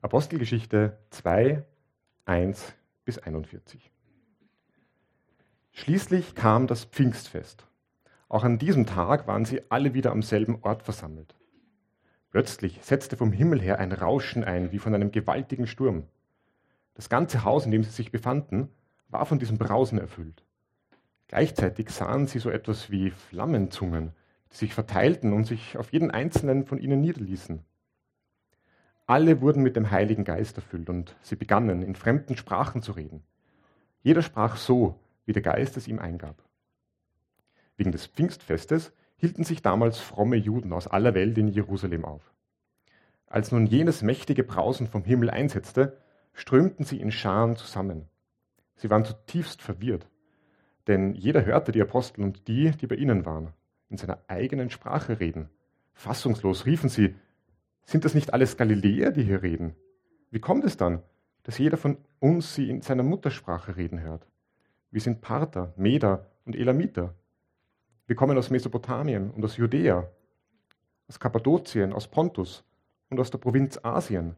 Apostelgeschichte 2, 1 bis 41. Schließlich kam das Pfingstfest. Auch an diesem Tag waren sie alle wieder am selben Ort versammelt. Plötzlich setzte vom Himmel her ein Rauschen ein, wie von einem gewaltigen Sturm. Das ganze Haus, in dem sie sich befanden, war von diesem Brausen erfüllt. Gleichzeitig sahen sie so etwas wie Flammenzungen, die sich verteilten und sich auf jeden einzelnen von ihnen niederließen. Alle wurden mit dem Heiligen Geist erfüllt und sie begannen, in fremden Sprachen zu reden. Jeder sprach so, wie der Geist es ihm eingab. Wegen des Pfingstfestes hielten sich damals fromme Juden aus aller Welt in Jerusalem auf. Als nun jenes mächtige Brausen vom Himmel einsetzte, strömten sie in Scharen zusammen. Sie waren zutiefst verwirrt, denn jeder hörte die Apostel und die, die bei ihnen waren, in seiner eigenen Sprache reden. Fassungslos riefen sie, sind das nicht alles Galiläer, die hier reden? Wie kommt es dann, dass jeder von uns sie in seiner Muttersprache reden hört? Wir sind Parther, Meder und Elamiter. Wir kommen aus Mesopotamien und aus Judäa, aus Kappadokien, aus Pontus und aus der Provinz Asien,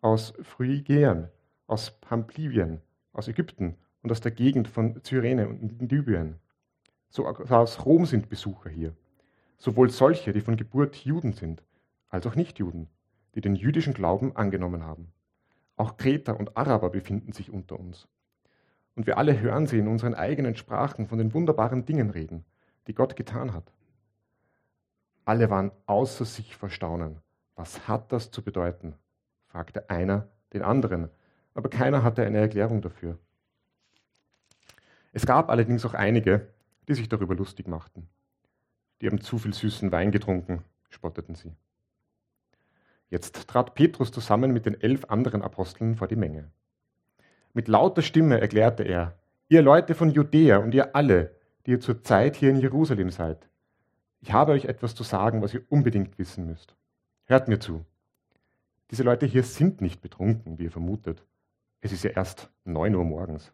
aus Phrygien, aus Pamplivien, aus Ägypten und aus der Gegend von Cyrene und Libyen. So aus Rom sind Besucher hier, sowohl solche, die von Geburt Juden sind, als auch Nichtjuden, die den jüdischen Glauben angenommen haben. Auch Kreter und Araber befinden sich unter uns. Und wir alle hören sie in unseren eigenen Sprachen von den wunderbaren Dingen reden, die Gott getan hat. Alle waren außer sich vor Staunen. Was hat das zu bedeuten? fragte einer den anderen, aber keiner hatte eine Erklärung dafür. Es gab allerdings auch einige, die sich darüber lustig machten. Die haben zu viel süßen Wein getrunken, spotteten sie. Jetzt trat Petrus zusammen mit den elf anderen Aposteln vor die Menge. Mit lauter Stimme erklärte er, ihr Leute von Judäa und ihr alle, die ihr zur Zeit hier in Jerusalem seid, ich habe euch etwas zu sagen, was ihr unbedingt wissen müsst. Hört mir zu. Diese Leute hier sind nicht betrunken, wie ihr vermutet. Es ist ja erst neun Uhr morgens.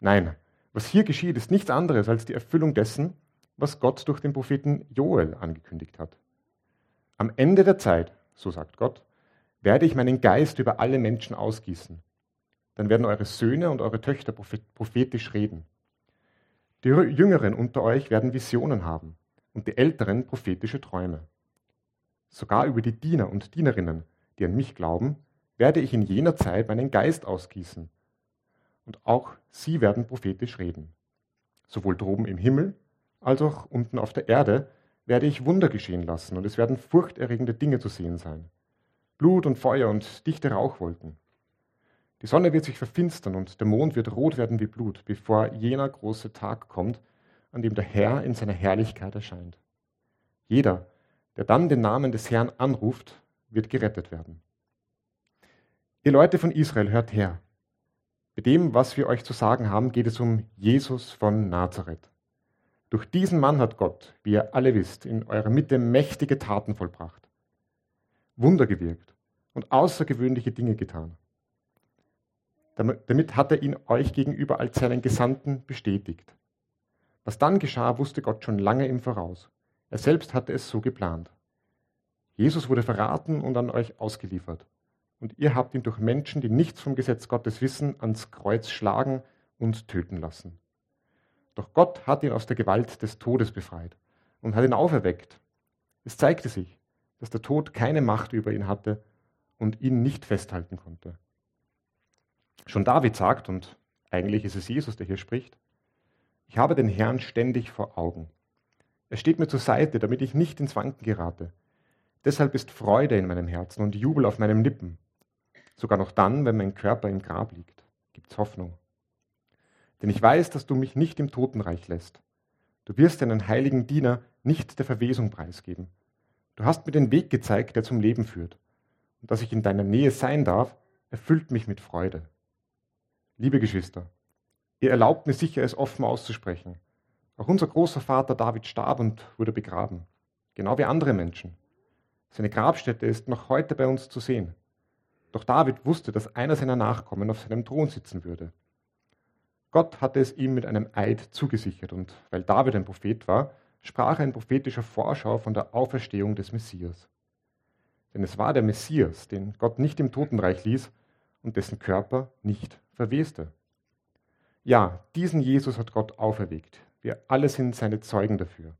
Nein, was hier geschieht, ist nichts anderes als die Erfüllung dessen, was Gott durch den Propheten Joel angekündigt hat. Am Ende der Zeit so sagt Gott, werde ich meinen Geist über alle Menschen ausgießen. Dann werden eure Söhne und eure Töchter prophetisch reden. Die Jüngeren unter euch werden Visionen haben und die Älteren prophetische Träume. Sogar über die Diener und Dienerinnen, die an mich glauben, werde ich in jener Zeit meinen Geist ausgießen. Und auch sie werden prophetisch reden. Sowohl droben im Himmel als auch unten auf der Erde werde ich Wunder geschehen lassen und es werden furchterregende Dinge zu sehen sein. Blut und Feuer und dichte Rauchwolken. Die Sonne wird sich verfinstern und der Mond wird rot werden wie Blut, bevor jener große Tag kommt, an dem der Herr in seiner Herrlichkeit erscheint. Jeder, der dann den Namen des Herrn anruft, wird gerettet werden. Ihr Leute von Israel, hört her. Bei dem, was wir euch zu sagen haben, geht es um Jesus von Nazareth. Durch diesen Mann hat Gott, wie ihr alle wisst, in eurer Mitte mächtige Taten vollbracht, Wunder gewirkt und außergewöhnliche Dinge getan. Damit hat er ihn euch gegenüber als seinen Gesandten bestätigt. Was dann geschah, wusste Gott schon lange im Voraus. Er selbst hatte es so geplant. Jesus wurde verraten und an euch ausgeliefert. Und ihr habt ihn durch Menschen, die nichts vom Gesetz Gottes wissen, ans Kreuz schlagen und töten lassen. Doch Gott hat ihn aus der Gewalt des Todes befreit und hat ihn auferweckt. Es zeigte sich, dass der Tod keine Macht über ihn hatte und ihn nicht festhalten konnte. Schon David sagt, und eigentlich ist es Jesus, der hier spricht, ich habe den Herrn ständig vor Augen. Er steht mir zur Seite, damit ich nicht ins Wanken gerate. Deshalb ist Freude in meinem Herzen und Jubel auf meinen Lippen. Sogar noch dann, wenn mein Körper im Grab liegt, gibt's Hoffnung. Denn ich weiß, dass du mich nicht im Totenreich lässt. Du wirst deinen heiligen Diener nicht der Verwesung preisgeben. Du hast mir den Weg gezeigt, der zum Leben führt. Und dass ich in deiner Nähe sein darf, erfüllt mich mit Freude. Liebe Geschwister, ihr erlaubt mir sicher, es offen auszusprechen. Auch unser großer Vater David starb und wurde begraben, genau wie andere Menschen. Seine Grabstätte ist noch heute bei uns zu sehen. Doch David wusste, dass einer seiner Nachkommen auf seinem Thron sitzen würde. Gott hatte es ihm mit einem Eid zugesichert und weil David ein Prophet war, sprach er in prophetischer Vorschau von der Auferstehung des Messias. Denn es war der Messias, den Gott nicht im Totenreich ließ und dessen Körper nicht verweste. Ja, diesen Jesus hat Gott auferweckt. Wir alle sind seine Zeugen dafür.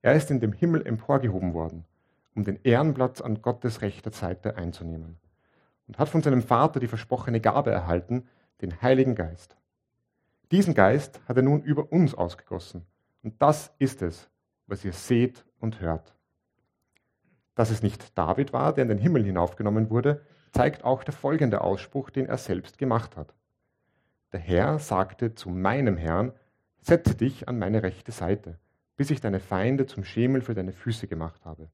Er ist in dem Himmel emporgehoben worden, um den Ehrenplatz an Gottes rechter Seite einzunehmen und hat von seinem Vater die versprochene Gabe erhalten, den Heiligen Geist. Diesen Geist hat er nun über uns ausgegossen. Und das ist es, was ihr seht und hört. Dass es nicht David war, der in den Himmel hinaufgenommen wurde, zeigt auch der folgende Ausspruch, den er selbst gemacht hat. Der Herr sagte zu meinem Herrn, setze dich an meine rechte Seite, bis ich deine Feinde zum Schemel für deine Füße gemacht habe.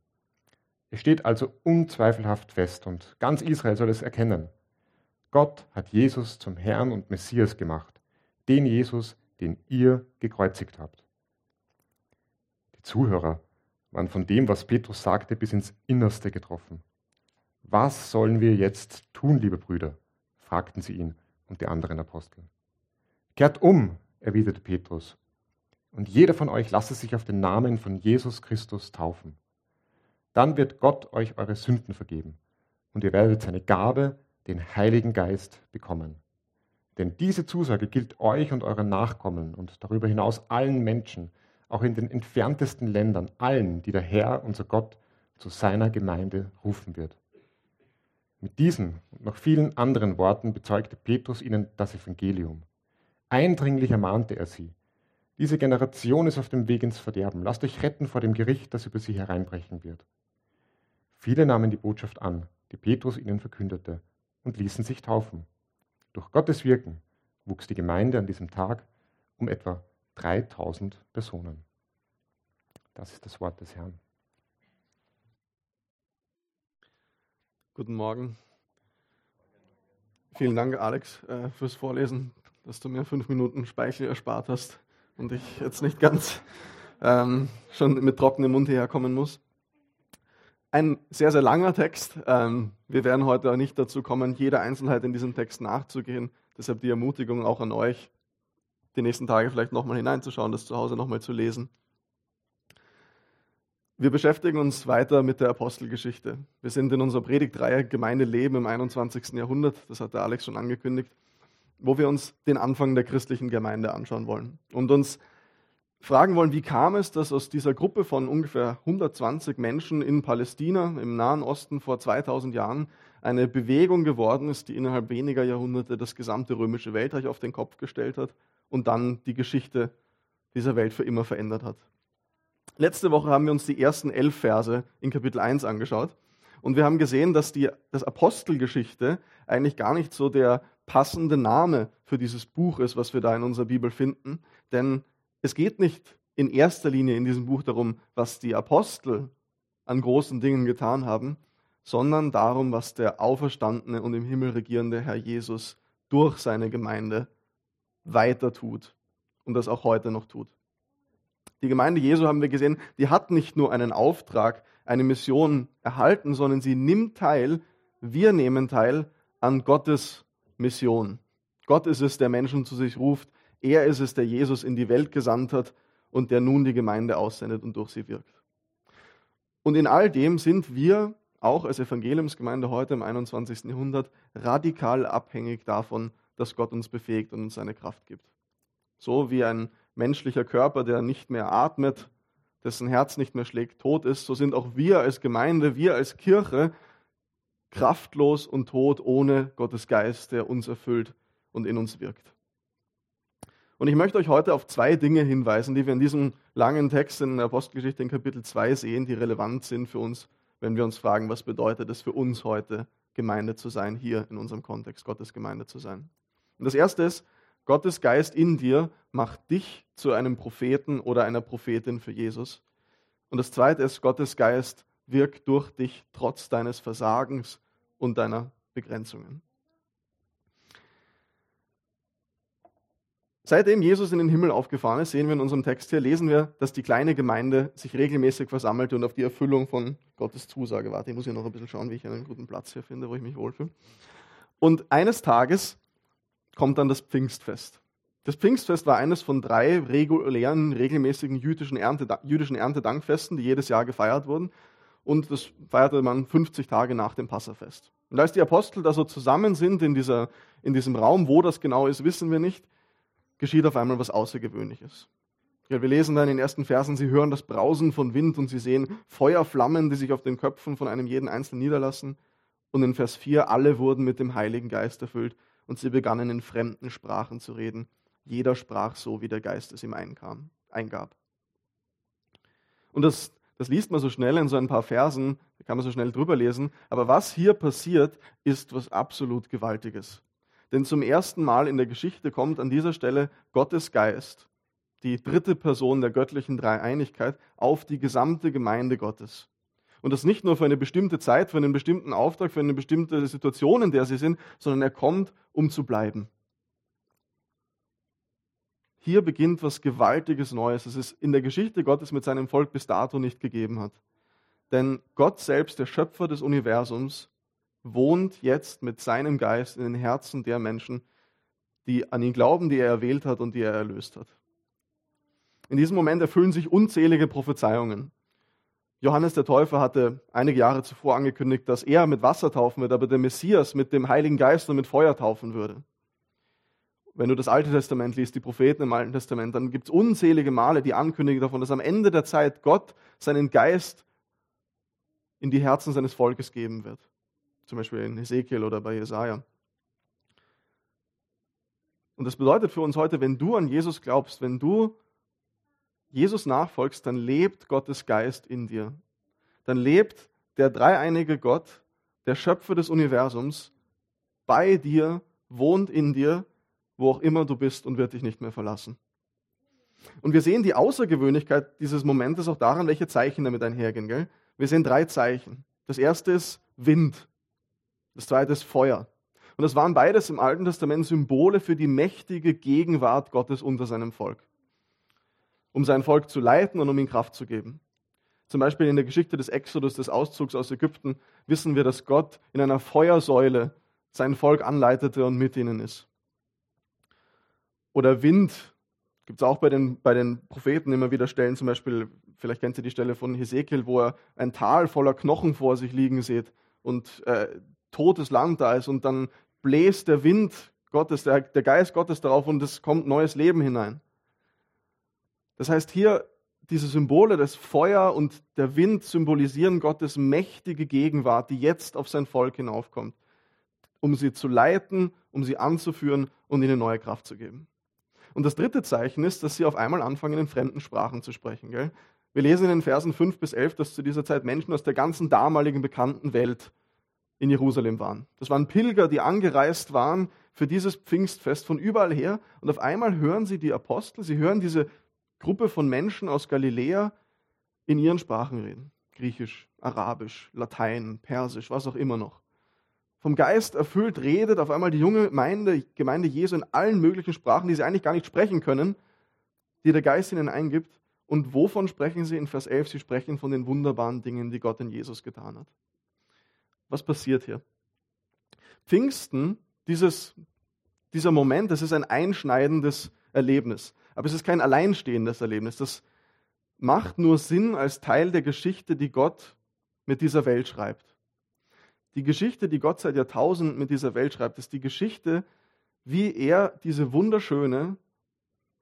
Es steht also unzweifelhaft fest und ganz Israel soll es erkennen. Gott hat Jesus zum Herrn und Messias gemacht, den Jesus, den ihr gekreuzigt habt. Die Zuhörer waren von dem, was Petrus sagte, bis ins Innerste getroffen. Was sollen wir jetzt tun, liebe Brüder? fragten sie ihn und die anderen Apostel. Kehrt um, erwiderte Petrus, und jeder von euch lasse sich auf den Namen von Jesus Christus taufen. Dann wird Gott euch eure Sünden vergeben und ihr werdet seine Gabe, den Heiligen Geist, bekommen. Denn diese Zusage gilt euch und euren Nachkommen und darüber hinaus allen Menschen, auch in den entferntesten Ländern, allen, die der Herr, unser Gott, zu seiner Gemeinde rufen wird. Mit diesen und noch vielen anderen Worten bezeugte Petrus ihnen das Evangelium. Eindringlich ermahnte er sie. Diese Generation ist auf dem Weg ins Verderben. Lasst euch retten vor dem Gericht, das über sie hereinbrechen wird. Viele nahmen die Botschaft an, die Petrus ihnen verkündete, und ließen sich taufen. Durch Gottes Wirken wuchs die Gemeinde an diesem Tag um etwa 3000 Personen. Das ist das Wort des Herrn. Guten Morgen. Vielen Dank, Alex, äh, fürs Vorlesen, dass du mir fünf Minuten Speichel erspart hast und ich jetzt nicht ganz ähm, schon mit trockenem Mund hierher kommen muss. Ein sehr, sehr langer Text. Ähm, wir werden heute auch nicht dazu kommen, jede Einzelheit in diesem Text nachzugehen. Deshalb die Ermutigung auch an euch, die nächsten Tage vielleicht nochmal hineinzuschauen, das zu Hause nochmal zu lesen. Wir beschäftigen uns weiter mit der Apostelgeschichte. Wir sind in unserer Predigtreihe Gemeindeleben im 21. Jahrhundert, das hat der Alex schon angekündigt, wo wir uns den Anfang der christlichen Gemeinde anschauen wollen und uns fragen wollen, wie kam es, dass aus dieser Gruppe von ungefähr 120 Menschen in Palästina im Nahen Osten vor 2000 Jahren eine Bewegung geworden ist, die innerhalb weniger Jahrhunderte das gesamte römische Weltreich auf den Kopf gestellt hat und dann die Geschichte dieser Welt für immer verändert hat. Letzte Woche haben wir uns die ersten elf Verse in Kapitel 1 angeschaut. Und wir haben gesehen, dass die das Apostelgeschichte eigentlich gar nicht so der passende Name für dieses Buch ist, was wir da in unserer Bibel finden. Denn es geht nicht in erster Linie in diesem Buch darum, was die Apostel an großen Dingen getan haben, sondern darum, was der auferstandene und im Himmel regierende Herr Jesus durch seine Gemeinde weiter tut und das auch heute noch tut. Die Gemeinde Jesu haben wir gesehen, die hat nicht nur einen Auftrag, eine Mission erhalten, sondern sie nimmt teil, wir nehmen teil an Gottes Mission. Gott ist es, der Menschen zu sich ruft. Er ist es, der Jesus in die Welt gesandt hat und der nun die Gemeinde aussendet und durch sie wirkt. Und in all dem sind wir auch als Evangeliumsgemeinde heute im 21. Jahrhundert radikal abhängig davon, dass Gott uns befähigt und uns seine Kraft gibt. So wie ein menschlicher Körper, der nicht mehr atmet, dessen Herz nicht mehr schlägt, tot ist, so sind auch wir als Gemeinde, wir als Kirche kraftlos und tot ohne Gottes Geist, der uns erfüllt und in uns wirkt. Und ich möchte euch heute auf zwei Dinge hinweisen, die wir in diesem langen Text in der Apostelgeschichte in Kapitel 2 sehen, die relevant sind für uns, wenn wir uns fragen, was bedeutet es für uns heute, Gemeinde zu sein, hier in unserem Kontext, Gottes Gemeinde zu sein. Und das erste ist, Gottes Geist in dir macht dich zu einem Propheten oder einer Prophetin für Jesus. Und das Zweite ist, Gottes Geist wirkt durch dich trotz deines Versagens und deiner Begrenzungen. Seitdem Jesus in den Himmel aufgefahren ist, sehen wir in unserem Text hier, lesen wir, dass die kleine Gemeinde sich regelmäßig versammelte und auf die Erfüllung von Gottes Zusage warte. Ich muss hier noch ein bisschen schauen, wie ich einen guten Platz hier finde, wo ich mich wohlfühle. Und eines Tages kommt dann das Pfingstfest. Das Pfingstfest war eines von drei regulären, regelmäßigen jüdischen, Ernte, jüdischen Erntedankfesten, die jedes Jahr gefeiert wurden. und das feierte man 50 Tage nach dem Passafest. Und als die Apostel da so zusammen sind in, dieser, in diesem Raum, wo das genau ist, wissen wir nicht, geschieht auf einmal was Außergewöhnliches. Ja, wir lesen dann in den ersten Versen, sie hören das Brausen von Wind und sie sehen Feuerflammen, die sich auf den Köpfen von einem jeden Einzelnen niederlassen. Und in Vers 4, alle wurden mit dem Heiligen Geist erfüllt und sie begannen in fremden Sprachen zu reden. Jeder sprach so, wie der Geist es ihm einkam, eingab. Und das, das liest man so schnell in so ein paar Versen, da kann man so schnell drüber lesen. Aber was hier passiert, ist was absolut Gewaltiges. Denn zum ersten Mal in der Geschichte kommt an dieser Stelle Gottes Geist die dritte Person der göttlichen Dreieinigkeit, auf die gesamte Gemeinde Gottes. Und das nicht nur für eine bestimmte Zeit, für einen bestimmten Auftrag, für eine bestimmte Situation, in der sie sind, sondern er kommt, um zu bleiben. Hier beginnt was Gewaltiges Neues, das es in der Geschichte Gottes mit seinem Volk bis dato nicht gegeben hat. Denn Gott selbst, der Schöpfer des Universums, wohnt jetzt mit seinem Geist in den Herzen der Menschen, die an ihn glauben, die er erwählt hat und die er erlöst hat. In diesem Moment erfüllen sich unzählige Prophezeiungen. Johannes der Täufer hatte einige Jahre zuvor angekündigt, dass er mit Wasser taufen wird, aber der Messias mit dem Heiligen Geist und mit Feuer taufen würde. Wenn du das Alte Testament liest, die Propheten im Alten Testament, dann gibt es unzählige Male die Ankündigung davon, dass am Ende der Zeit Gott seinen Geist in die Herzen seines Volkes geben wird. Zum Beispiel in Ezekiel oder bei Jesaja. Und das bedeutet für uns heute, wenn du an Jesus glaubst, wenn du Jesus nachfolgst, dann lebt Gottes Geist in dir. Dann lebt der dreieinige Gott, der Schöpfer des Universums, bei dir, wohnt in dir, wo auch immer du bist und wird dich nicht mehr verlassen. Und wir sehen die Außergewöhnlichkeit dieses Momentes auch daran, welche Zeichen damit einhergehen. Gell? Wir sehen drei Zeichen. Das erste ist Wind. Das zweite ist Feuer. Und das waren beides im Alten Testament Symbole für die mächtige Gegenwart Gottes unter seinem Volk um sein Volk zu leiten und um ihm Kraft zu geben. Zum Beispiel in der Geschichte des Exodus, des Auszugs aus Ägypten, wissen wir, dass Gott in einer Feuersäule sein Volk anleitete und mit ihnen ist. Oder Wind gibt es auch bei den, bei den Propheten immer wieder Stellen, zum Beispiel, vielleicht kennt ihr die Stelle von Hesekiel, wo er ein Tal voller Knochen vor sich liegen sieht und äh, totes Land da ist und dann bläst der Wind Gottes, der, der Geist Gottes darauf und es kommt neues Leben hinein. Das heißt, hier diese Symbole, das Feuer und der Wind symbolisieren Gottes mächtige Gegenwart, die jetzt auf sein Volk hinaufkommt, um sie zu leiten, um sie anzuführen und ihnen neue Kraft zu geben. Und das dritte Zeichen ist, dass sie auf einmal anfangen, in fremden Sprachen zu sprechen. Gell? Wir lesen in den Versen 5 bis 11, dass zu dieser Zeit Menschen aus der ganzen damaligen bekannten Welt in Jerusalem waren. Das waren Pilger, die angereist waren für dieses Pfingstfest von überall her. Und auf einmal hören sie die Apostel, sie hören diese Gruppe von Menschen aus Galiläa in ihren Sprachen reden. Griechisch, Arabisch, Latein, Persisch, was auch immer noch. Vom Geist erfüllt redet auf einmal die junge Gemeinde, Gemeinde Jesu in allen möglichen Sprachen, die sie eigentlich gar nicht sprechen können, die der Geist ihnen eingibt. Und wovon sprechen sie in Vers 11? Sie sprechen von den wunderbaren Dingen, die Gott in Jesus getan hat. Was passiert hier? Pfingsten, dieses, dieser Moment, das ist ein einschneidendes Erlebnis. Aber es ist kein alleinstehendes Erlebnis. Das macht nur Sinn als Teil der Geschichte, die Gott mit dieser Welt schreibt. Die Geschichte, die Gott seit Jahrtausenden mit dieser Welt schreibt, ist die Geschichte, wie er diese wunderschöne,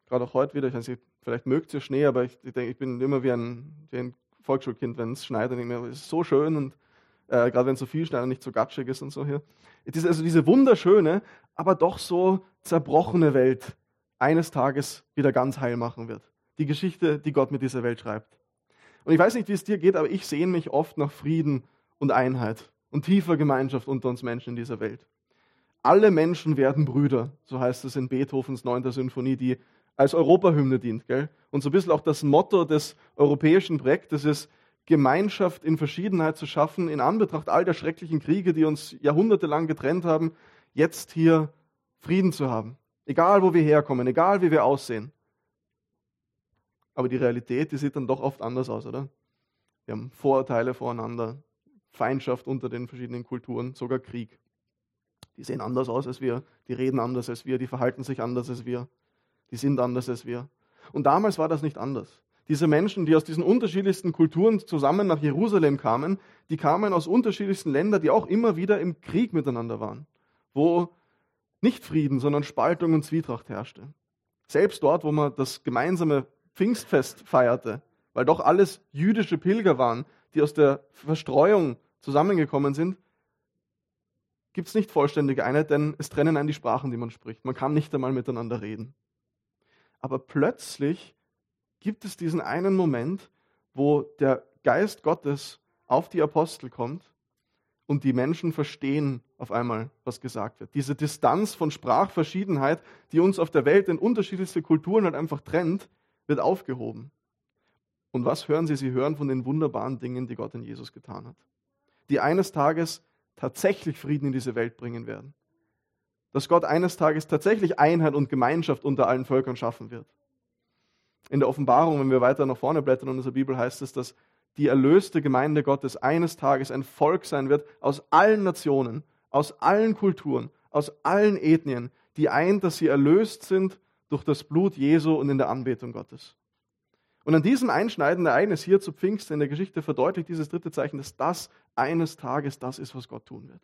gerade auch heute wieder, ich weiß nicht, vielleicht mögt ihr Schnee, aber ich, ich denke, ich bin immer wie ein, wie ein Volksschulkind, wenn es schneit, dann denke ich mir, es ist so schön und äh, gerade wenn so viel schneit und nicht so gatschig ist und so hier. Es ist also diese wunderschöne, aber doch so zerbrochene Welt, eines Tages wieder ganz heil machen wird. Die Geschichte, die Gott mit dieser Welt schreibt. Und ich weiß nicht, wie es dir geht, aber ich sehne mich oft nach Frieden und Einheit und tiefer Gemeinschaft unter uns Menschen in dieser Welt. Alle Menschen werden Brüder, so heißt es in Beethovens 9. Sinfonie, die als Europahymne dient. Gell? Und so ein bisschen auch das Motto des europäischen Projektes ist, Gemeinschaft in Verschiedenheit zu schaffen, in Anbetracht all der schrecklichen Kriege, die uns jahrhundertelang getrennt haben, jetzt hier Frieden zu haben. Egal, wo wir herkommen, egal, wie wir aussehen. Aber die Realität, die sieht dann doch oft anders aus, oder? Wir haben Vorurteile voreinander, Feindschaft unter den verschiedenen Kulturen, sogar Krieg. Die sehen anders aus als wir, die reden anders als wir, die verhalten sich anders als wir, die sind anders als wir. Und damals war das nicht anders. Diese Menschen, die aus diesen unterschiedlichsten Kulturen zusammen nach Jerusalem kamen, die kamen aus unterschiedlichsten Ländern, die auch immer wieder im Krieg miteinander waren, wo nicht Frieden, sondern Spaltung und Zwietracht herrschte. Selbst dort, wo man das gemeinsame Pfingstfest feierte, weil doch alles jüdische Pilger waren, die aus der Verstreuung zusammengekommen sind, gibt es nicht vollständige Einheit, denn es trennen einen die Sprachen, die man spricht. Man kann nicht einmal miteinander reden. Aber plötzlich gibt es diesen einen Moment, wo der Geist Gottes auf die Apostel kommt und die Menschen verstehen auf einmal, was gesagt wird. Diese Distanz von Sprachverschiedenheit, die uns auf der Welt in unterschiedlichste Kulturen halt einfach trennt, wird aufgehoben. Und was hören sie? Sie hören von den wunderbaren Dingen, die Gott in Jesus getan hat. Die eines Tages tatsächlich Frieden in diese Welt bringen werden. Dass Gott eines Tages tatsächlich Einheit und Gemeinschaft unter allen Völkern schaffen wird. In der Offenbarung, wenn wir weiter nach vorne blättern in unserer Bibel, heißt es, dass die erlöste Gemeinde Gottes eines Tages ein Volk sein wird aus allen Nationen, aus allen Kulturen, aus allen Ethnien, die eint, dass sie erlöst sind durch das Blut Jesu und in der Anbetung Gottes. Und an diesem einschneidenden Ereignis hier zu Pfingsten in der Geschichte verdeutlicht dieses dritte Zeichen, dass das eines Tages das ist, was Gott tun wird.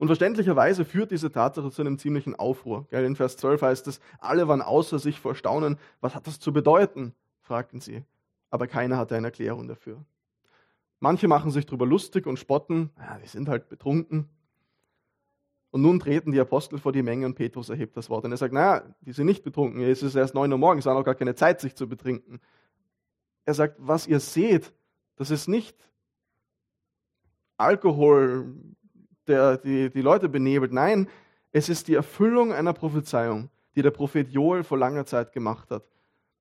Und verständlicherweise führt diese Tatsache zu einem ziemlichen Aufruhr. In Vers 12 heißt es, alle waren außer sich vor Staunen. Was hat das zu bedeuten? fragten sie. Aber keiner hatte eine Erklärung dafür. Manche machen sich darüber lustig und spotten. Ja, die sind halt betrunken. Und nun treten die Apostel vor die Menge und Petrus erhebt das Wort. Und er sagt, naja, die sind nicht betrunken. Es ist erst neun Uhr morgens, es hat auch gar keine Zeit, sich zu betrinken. Er sagt, was ihr seht, das ist nicht Alkohol, der die, die Leute benebelt. Nein, es ist die Erfüllung einer Prophezeiung, die der Prophet Joel vor langer Zeit gemacht hat.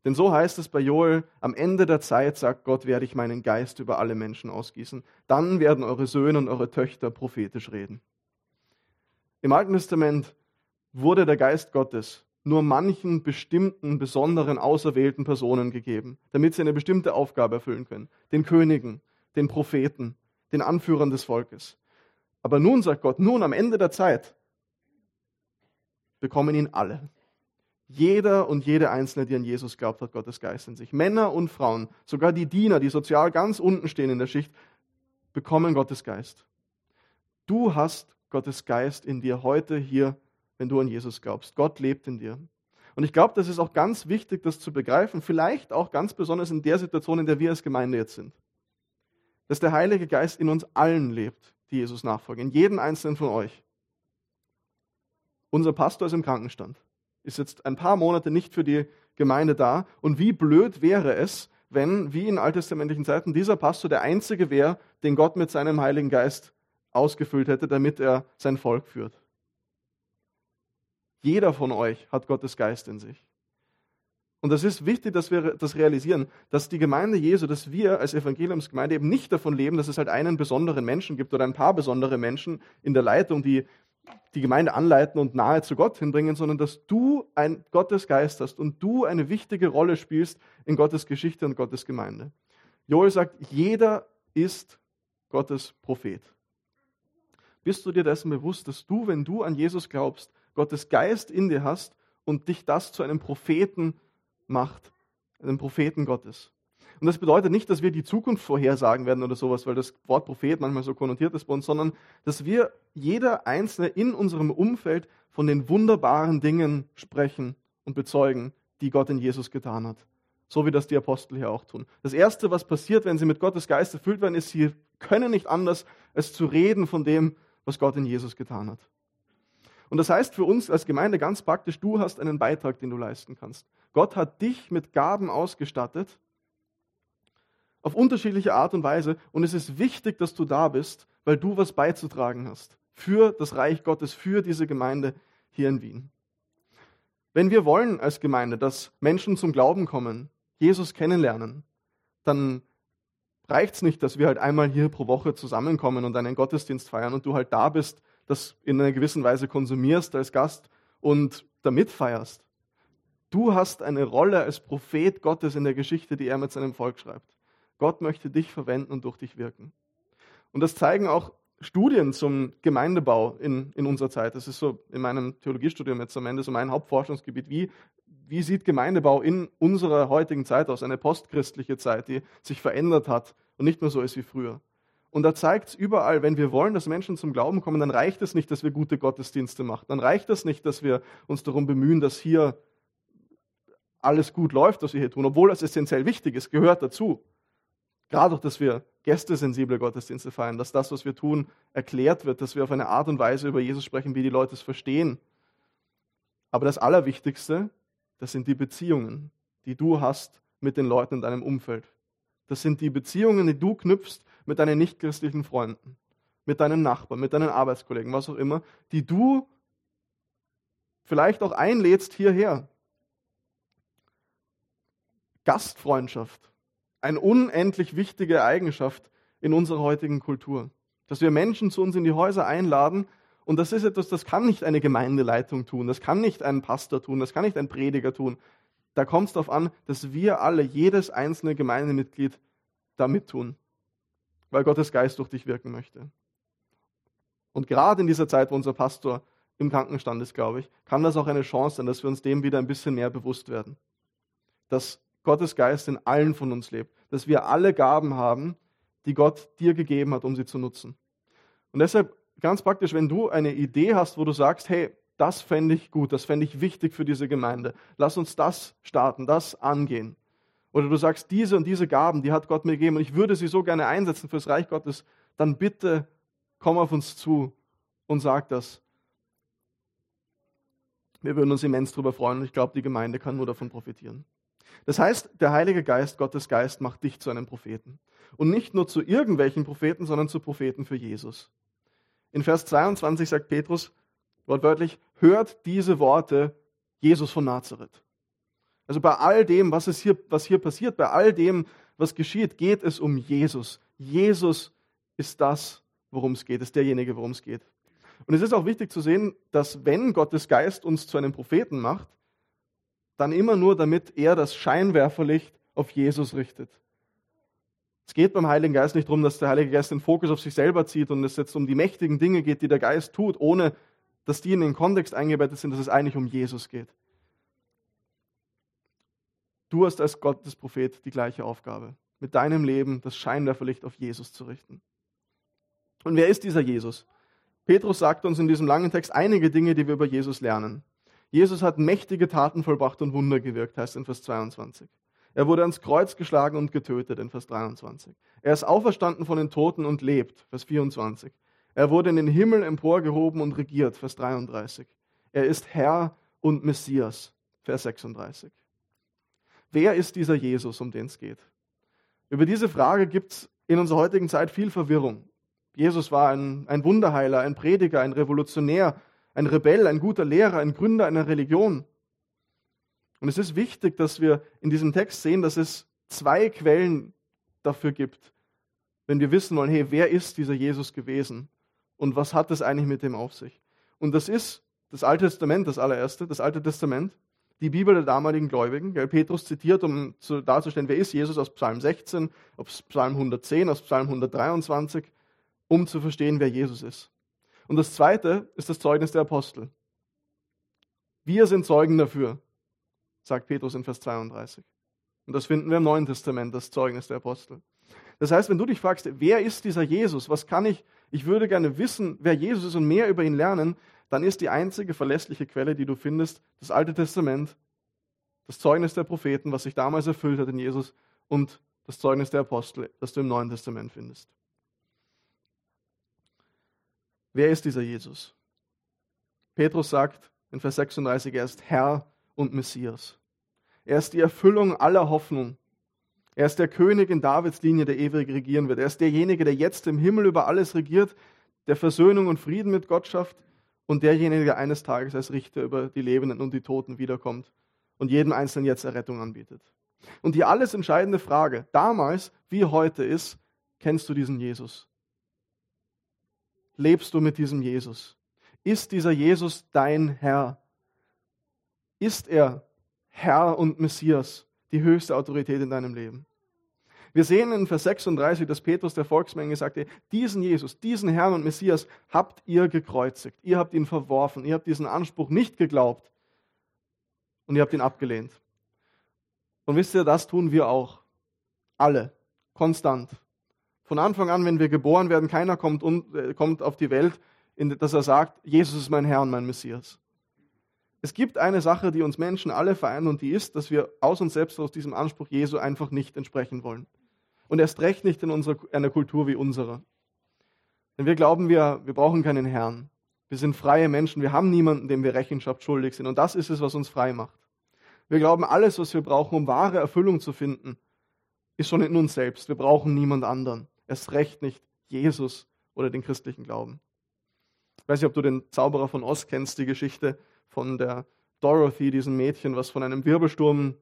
Denn so heißt es bei Joel, am Ende der Zeit, sagt Gott, werde ich meinen Geist über alle Menschen ausgießen. Dann werden eure Söhne und eure Töchter prophetisch reden. Im Alten Testament wurde der Geist Gottes nur manchen bestimmten, besonderen, auserwählten Personen gegeben, damit sie eine bestimmte Aufgabe erfüllen können. Den Königen, den Propheten, den Anführern des Volkes. Aber nun sagt Gott, nun am Ende der Zeit bekommen ihn alle. Jeder und jede Einzelne, die an Jesus glaubt, hat Gottes Geist in sich. Männer und Frauen, sogar die Diener, die sozial ganz unten stehen in der Schicht, bekommen Gottes Geist. Du hast Gottes Geist in dir heute hier, wenn du an Jesus glaubst. Gott lebt in dir. Und ich glaube, das ist auch ganz wichtig, das zu begreifen, vielleicht auch ganz besonders in der Situation, in der wir als Gemeinde jetzt sind. Dass der Heilige Geist in uns allen lebt, die Jesus nachfolgen, in jedem einzelnen von euch. Unser Pastor ist im Krankenstand, ist jetzt ein paar Monate nicht für die Gemeinde da. Und wie blöd wäre es, wenn, wie in alttestamentlichen Zeiten, dieser Pastor der Einzige wäre, den Gott mit seinem Heiligen Geist ausgefüllt hätte, damit er sein Volk führt. Jeder von euch hat Gottes Geist in sich. Und es ist wichtig, dass wir das realisieren, dass die Gemeinde Jesu, dass wir als Evangeliumsgemeinde eben nicht davon leben, dass es halt einen besonderen Menschen gibt oder ein paar besondere Menschen in der Leitung, die die Gemeinde anleiten und nahe zu Gott hinbringen, sondern dass du ein Gottes Geist hast und du eine wichtige Rolle spielst in Gottes Geschichte und Gottes Gemeinde. Joel sagt, jeder ist Gottes Prophet. Bist du dir dessen bewusst, dass du, wenn du an Jesus glaubst, Gottes Geist in dir hast und dich das zu einem Propheten macht, einem Propheten Gottes? Und das bedeutet nicht, dass wir die Zukunft vorhersagen werden oder sowas, weil das Wort Prophet manchmal so konnotiert ist bei uns, sondern dass wir jeder Einzelne in unserem Umfeld von den wunderbaren Dingen sprechen und bezeugen, die Gott in Jesus getan hat. So wie das die Apostel hier auch tun. Das Erste, was passiert, wenn sie mit Gottes Geist erfüllt werden, ist, sie können nicht anders, als zu reden von dem, was Gott in Jesus getan hat. Und das heißt für uns als Gemeinde ganz praktisch, du hast einen Beitrag, den du leisten kannst. Gott hat dich mit Gaben ausgestattet, auf unterschiedliche Art und Weise. Und es ist wichtig, dass du da bist, weil du was beizutragen hast für das Reich Gottes, für diese Gemeinde hier in Wien. Wenn wir wollen als Gemeinde, dass Menschen zum Glauben kommen, Jesus kennenlernen, dann reicht es nicht, dass wir halt einmal hier pro Woche zusammenkommen und einen Gottesdienst feiern und du halt da bist, das in einer gewissen Weise konsumierst als Gast und damit feierst. Du hast eine Rolle als Prophet Gottes in der Geschichte, die er mit seinem Volk schreibt. Gott möchte dich verwenden und durch dich wirken. Und das zeigen auch Studien zum Gemeindebau in, in unserer Zeit. Das ist so in meinem Theologiestudium jetzt am Ende so mein Hauptforschungsgebiet. Wie wie sieht Gemeindebau in unserer heutigen Zeit aus, eine postchristliche Zeit, die sich verändert hat und nicht mehr so ist wie früher. Und da zeigt es überall, wenn wir wollen, dass Menschen zum Glauben kommen, dann reicht es nicht, dass wir gute Gottesdienste machen. Dann reicht es nicht, dass wir uns darum bemühen, dass hier alles gut läuft, was wir hier tun, obwohl das essentiell wichtig ist, gehört dazu. Gerade auch, dass wir gästesensible Gottesdienste feiern, dass das, was wir tun, erklärt wird, dass wir auf eine Art und Weise über Jesus sprechen, wie die Leute es verstehen. Aber das Allerwichtigste, das sind die Beziehungen, die du hast mit den Leuten in deinem Umfeld. Das sind die Beziehungen, die du knüpfst mit deinen nichtchristlichen Freunden, mit deinen Nachbarn, mit deinen Arbeitskollegen, was auch immer, die du vielleicht auch einlädst hierher. Gastfreundschaft, eine unendlich wichtige Eigenschaft in unserer heutigen Kultur. Dass wir Menschen zu uns in die Häuser einladen und das ist etwas, das kann nicht eine Gemeindeleitung tun, das kann nicht ein Pastor tun, das kann nicht ein Prediger tun. Da kommt es darauf an, dass wir alle, jedes einzelne Gemeindemitglied da mittun, weil Gottes Geist durch dich wirken möchte. Und gerade in dieser Zeit, wo unser Pastor im Krankenstand ist, glaube ich, kann das auch eine Chance sein, dass wir uns dem wieder ein bisschen mehr bewusst werden. Dass Gottes Geist in allen von uns lebt, dass wir alle Gaben haben, die Gott dir gegeben hat, um sie zu nutzen. Und deshalb ganz praktisch, wenn du eine Idee hast, wo du sagst, hey, das fände ich gut, das fände ich wichtig für diese Gemeinde. Lass uns das starten, das angehen. Oder du sagst, diese und diese Gaben, die hat Gott mir gegeben und ich würde sie so gerne einsetzen fürs Reich Gottes, dann bitte komm auf uns zu und sag das. Wir würden uns immens darüber freuen und ich glaube, die Gemeinde kann nur davon profitieren. Das heißt, der Heilige Geist, Gottes Geist, macht dich zu einem Propheten. Und nicht nur zu irgendwelchen Propheten, sondern zu Propheten für Jesus. In Vers 22 sagt Petrus wortwörtlich, hört diese Worte Jesus von Nazareth. Also bei all dem, was, es hier, was hier passiert, bei all dem, was geschieht, geht es um Jesus. Jesus ist das, worum es geht, ist derjenige, worum es geht. Und es ist auch wichtig zu sehen, dass wenn Gottes Geist uns zu einem Propheten macht, dann immer nur, damit er das Scheinwerferlicht auf Jesus richtet. Es geht beim Heiligen Geist nicht darum, dass der Heilige Geist den Fokus auf sich selber zieht und es jetzt um die mächtigen Dinge geht, die der Geist tut, ohne dass die in den Kontext eingebettet sind, dass es eigentlich um Jesus geht. Du hast als Gottes Prophet die gleiche Aufgabe, mit deinem Leben das Scheinwerferlicht auf Jesus zu richten. Und wer ist dieser Jesus? Petrus sagt uns in diesem langen Text einige Dinge, die wir über Jesus lernen. Jesus hat mächtige Taten vollbracht und Wunder gewirkt, heißt in Vers 22. Er wurde ans Kreuz geschlagen und getötet, in Vers 23. Er ist auferstanden von den Toten und lebt, Vers 24. Er wurde in den Himmel emporgehoben und regiert, Vers 33. Er ist Herr und Messias, Vers 36. Wer ist dieser Jesus, um den es geht? Über diese Frage gibt es in unserer heutigen Zeit viel Verwirrung. Jesus war ein, ein Wunderheiler, ein Prediger, ein Revolutionär, ein Rebell, ein guter Lehrer, ein Gründer einer Religion. Und es ist wichtig, dass wir in diesem Text sehen, dass es zwei Quellen dafür gibt, wenn wir wissen wollen, hey, wer ist dieser Jesus gewesen und was hat es eigentlich mit dem auf sich? Und das ist das Alte Testament, das allererste, das Alte Testament, die Bibel der damaligen Gläubigen. Petrus zitiert, um darzustellen, wer ist Jesus aus Psalm 16, aus Psalm 110, aus Psalm 123, um zu verstehen, wer Jesus ist. Und das zweite ist das Zeugnis der Apostel. Wir sind Zeugen dafür, sagt Petrus in Vers 32. Und das finden wir im Neuen Testament, das Zeugnis der Apostel. Das heißt, wenn du dich fragst, wer ist dieser Jesus? Was kann ich? Ich würde gerne wissen, wer Jesus ist und mehr über ihn lernen. Dann ist die einzige verlässliche Quelle, die du findest, das Alte Testament, das Zeugnis der Propheten, was sich damals erfüllt hat in Jesus und das Zeugnis der Apostel, das du im Neuen Testament findest. Wer ist dieser Jesus? Petrus sagt in Vers 36, er ist Herr und Messias. Er ist die Erfüllung aller Hoffnung. Er ist der König in Davids Linie, der ewig regieren wird. Er ist derjenige, der jetzt im Himmel über alles regiert, der Versöhnung und Frieden mit Gott schafft und derjenige, der eines Tages als Richter über die Lebenden und die Toten wiederkommt und jedem Einzelnen jetzt Errettung anbietet. Und die alles entscheidende Frage, damals wie heute ist, kennst du diesen Jesus? Lebst du mit diesem Jesus? Ist dieser Jesus dein Herr? Ist er Herr und Messias, die höchste Autorität in deinem Leben? Wir sehen in Vers 36, dass Petrus der Volksmenge sagte, diesen Jesus, diesen Herrn und Messias habt ihr gekreuzigt, ihr habt ihn verworfen, ihr habt diesen Anspruch nicht geglaubt. und ihr habt ihn abgelehnt. Und wisst ihr, das tun wir auch. Alle. Konstant. Von Anfang an, wenn wir geboren werden, keiner kommt, um, äh, kommt auf die Welt, in, dass er sagt, Jesus ist mein Herr und mein Messias. Es gibt eine Sache, die uns Menschen alle vereint und die ist, dass wir aus uns selbst aus diesem Anspruch Jesu einfach nicht entsprechen wollen. Und erst recht nicht in unserer, einer Kultur wie unserer. Denn wir glauben, wir, wir brauchen keinen Herrn. Wir sind freie Menschen. Wir haben niemanden, dem wir Rechenschaft schuldig sind. Und das ist es, was uns frei macht. Wir glauben, alles, was wir brauchen, um wahre Erfüllung zu finden, ist schon in uns selbst. Wir brauchen niemand anderen. Erst recht nicht Jesus oder den christlichen Glauben. Ich weiß nicht, ob du den Zauberer von Oz kennst, die Geschichte von der Dorothy, diesem Mädchen, was von einem Wirbelsturm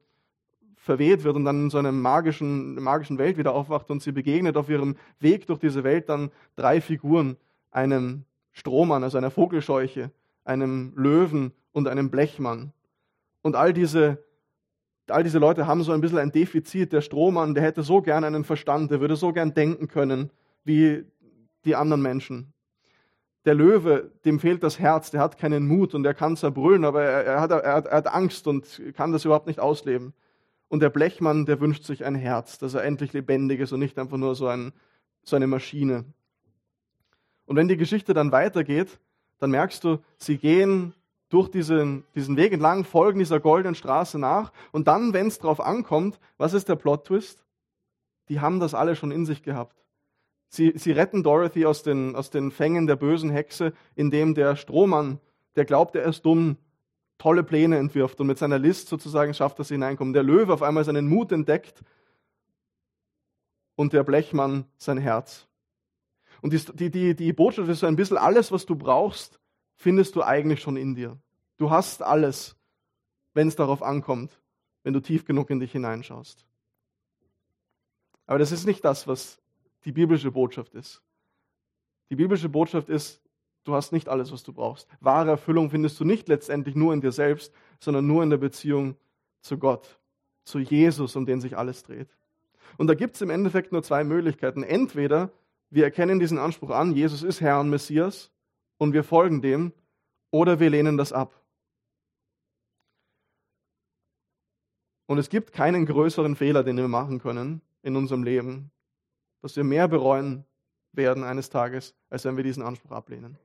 verweht wird und dann in so einer magischen, magischen Welt wieder aufwacht und sie begegnet auf ihrem Weg durch diese Welt dann drei Figuren, einem Strohmann, also einer Vogelscheuche, einem Löwen und einem Blechmann. Und all diese, all diese Leute haben so ein bisschen ein Defizit. Der Strohmann, der hätte so gern einen Verstand, der würde so gern denken können wie die anderen Menschen. Der Löwe, dem fehlt das Herz, der hat keinen Mut und er kann zerbrüllen, aber er, er, hat, er, er hat Angst und kann das überhaupt nicht ausleben. Und der Blechmann, der wünscht sich ein Herz, dass er endlich lebendig ist und nicht einfach nur so, ein, so eine Maschine. Und wenn die Geschichte dann weitergeht, dann merkst du, sie gehen durch diesen, diesen Weg entlang, folgen dieser goldenen Straße nach. Und dann, wenn es drauf ankommt, was ist der Plot-Twist? Die haben das alle schon in sich gehabt. Sie, sie retten Dorothy aus den, aus den Fängen der bösen Hexe, indem der Strohmann, der glaubt, er ist dumm, tolle Pläne entwirft und mit seiner List sozusagen schafft, dass sie hineinkommen. Der Löwe auf einmal seinen Mut entdeckt und der Blechmann sein Herz. Und die, die, die, Botschaft ist so ein bisschen, alles, was du brauchst, findest du eigentlich schon in dir. Du hast alles, wenn es darauf ankommt, wenn du tief genug in dich hineinschaust. Aber das ist nicht das, was die biblische Botschaft ist. Die biblische Botschaft ist, Du hast nicht alles, was du brauchst. Wahre Erfüllung findest du nicht letztendlich nur in dir selbst, sondern nur in der Beziehung zu Gott, zu Jesus, um den sich alles dreht. Und da gibt es im Endeffekt nur zwei Möglichkeiten. Entweder wir erkennen diesen Anspruch an, Jesus ist Herr und Messias, und wir folgen dem, oder wir lehnen das ab. Und es gibt keinen größeren Fehler, den wir machen können in unserem Leben, dass wir mehr bereuen werden eines Tages, als wenn wir diesen Anspruch ablehnen.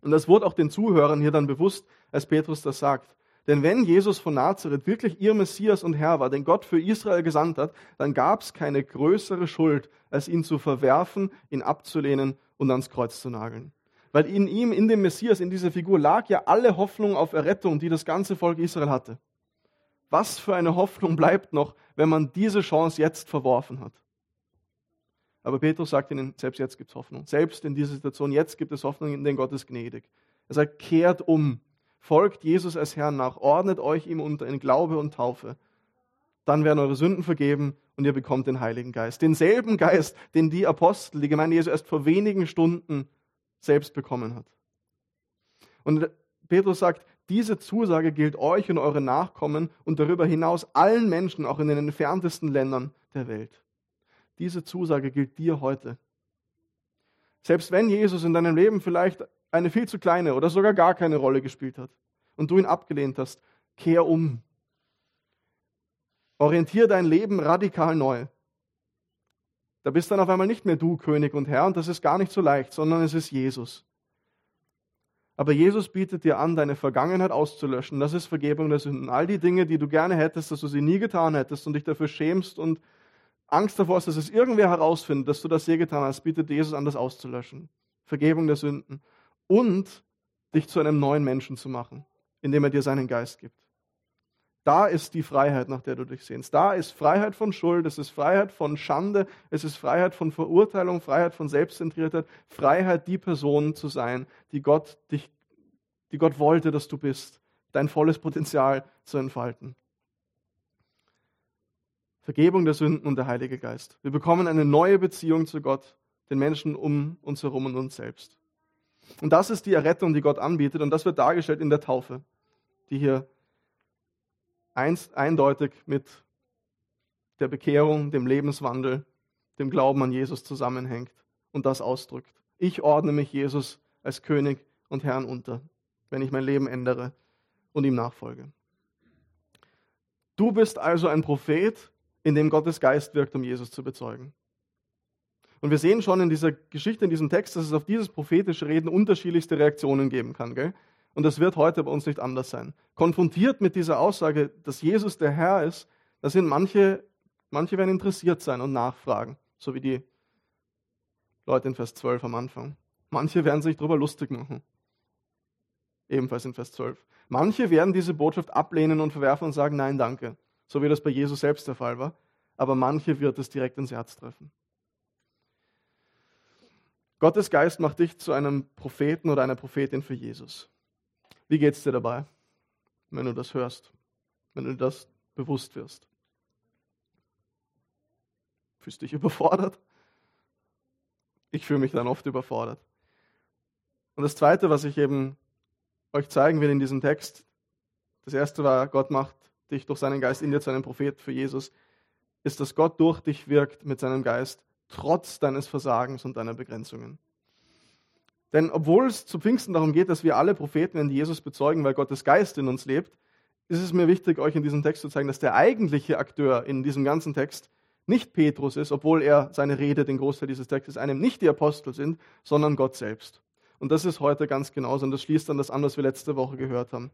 Und das wurde auch den Zuhörern hier dann bewusst, als Petrus das sagt. Denn wenn Jesus von Nazareth wirklich ihr Messias und Herr war, den Gott für Israel gesandt hat, dann gab es keine größere Schuld, als ihn zu verwerfen, ihn abzulehnen und ans Kreuz zu nageln. Weil in ihm, in dem Messias, in dieser Figur lag ja alle Hoffnung auf Errettung, die das ganze Volk Israel hatte. Was für eine Hoffnung bleibt noch, wenn man diese Chance jetzt verworfen hat? Aber Petrus sagt ihnen, selbst jetzt gibt es Hoffnung. Selbst in dieser Situation, jetzt gibt es Hoffnung, in den Gott ist gnädig. Er sagt, kehrt um, folgt Jesus als Herrn nach, ordnet euch ihm unter in Glaube und Taufe. Dann werden eure Sünden vergeben und ihr bekommt den Heiligen Geist. Denselben Geist, den die Apostel, die Gemeinde Jesu erst vor wenigen Stunden selbst bekommen hat. Und Petrus sagt, diese Zusage gilt euch und euren Nachkommen und darüber hinaus allen Menschen, auch in den entferntesten Ländern der Welt. Diese Zusage gilt dir heute. Selbst wenn Jesus in deinem Leben vielleicht eine viel zu kleine oder sogar gar keine Rolle gespielt hat und du ihn abgelehnt hast, kehr um. Orientier dein Leben radikal neu. Da bist dann auf einmal nicht mehr du König und Herr und das ist gar nicht so leicht, sondern es ist Jesus. Aber Jesus bietet dir an, deine Vergangenheit auszulöschen. Das ist Vergebung der Sünden. All die Dinge, die du gerne hättest, dass du sie nie getan hättest und dich dafür schämst und Angst davor hast, dass es irgendwer herausfindet, dass du das je getan hast, bietet Jesus an, das auszulöschen. Vergebung der Sünden. Und dich zu einem neuen Menschen zu machen, indem er dir seinen Geist gibt. Da ist die Freiheit, nach der du dich sehnst. Da ist Freiheit von Schuld, es ist Freiheit von Schande, es ist Freiheit von Verurteilung, Freiheit von Selbstzentriertheit, Freiheit, die Person zu sein, die Gott dich, die Gott wollte, dass du bist, dein volles Potenzial zu entfalten. Vergebung der Sünden und der Heilige Geist. Wir bekommen eine neue Beziehung zu Gott, den Menschen um uns herum und uns selbst. Und das ist die Errettung, die Gott anbietet und das wird dargestellt in der Taufe, die hier einst eindeutig mit der Bekehrung, dem Lebenswandel, dem Glauben an Jesus zusammenhängt und das ausdrückt. Ich ordne mich Jesus als König und Herrn unter, wenn ich mein Leben ändere und ihm nachfolge. Du bist also ein Prophet, in dem Gottes Geist wirkt, um Jesus zu bezeugen. Und wir sehen schon in dieser Geschichte, in diesem Text, dass es auf dieses prophetische Reden unterschiedlichste Reaktionen geben kann. Gell? Und das wird heute bei uns nicht anders sein. Konfrontiert mit dieser Aussage, dass Jesus der Herr ist, da sind manche, manche werden interessiert sein und nachfragen, so wie die Leute in Vers 12 am Anfang. Manche werden sich darüber lustig machen. Ebenfalls in Vers 12. Manche werden diese Botschaft ablehnen und verwerfen und sagen, nein, danke. So wie das bei Jesus selbst der Fall war. Aber manche wird es direkt ins Herz treffen. Gottes Geist macht dich zu einem Propheten oder einer Prophetin für Jesus. Wie geht es dir dabei, wenn du das hörst, wenn du das bewusst wirst? Fühlst du dich überfordert? Ich fühle mich dann oft überfordert. Und das Zweite, was ich eben euch zeigen will in diesem Text, das erste war, Gott macht dich durch seinen Geist in dir zu einem Prophet für Jesus, ist, dass Gott durch dich wirkt mit seinem Geist, trotz deines Versagens und deiner Begrenzungen. Denn obwohl es zu Pfingsten darum geht, dass wir alle Propheten in Jesus bezeugen, weil Gottes Geist in uns lebt, ist es mir wichtig, euch in diesem Text zu zeigen, dass der eigentliche Akteur in diesem ganzen Text nicht Petrus ist, obwohl er seine Rede, den Großteil dieses Textes, einem nicht die Apostel sind, sondern Gott selbst. Und das ist heute ganz genauso. Und das schließt dann das an, was wir letzte Woche gehört haben.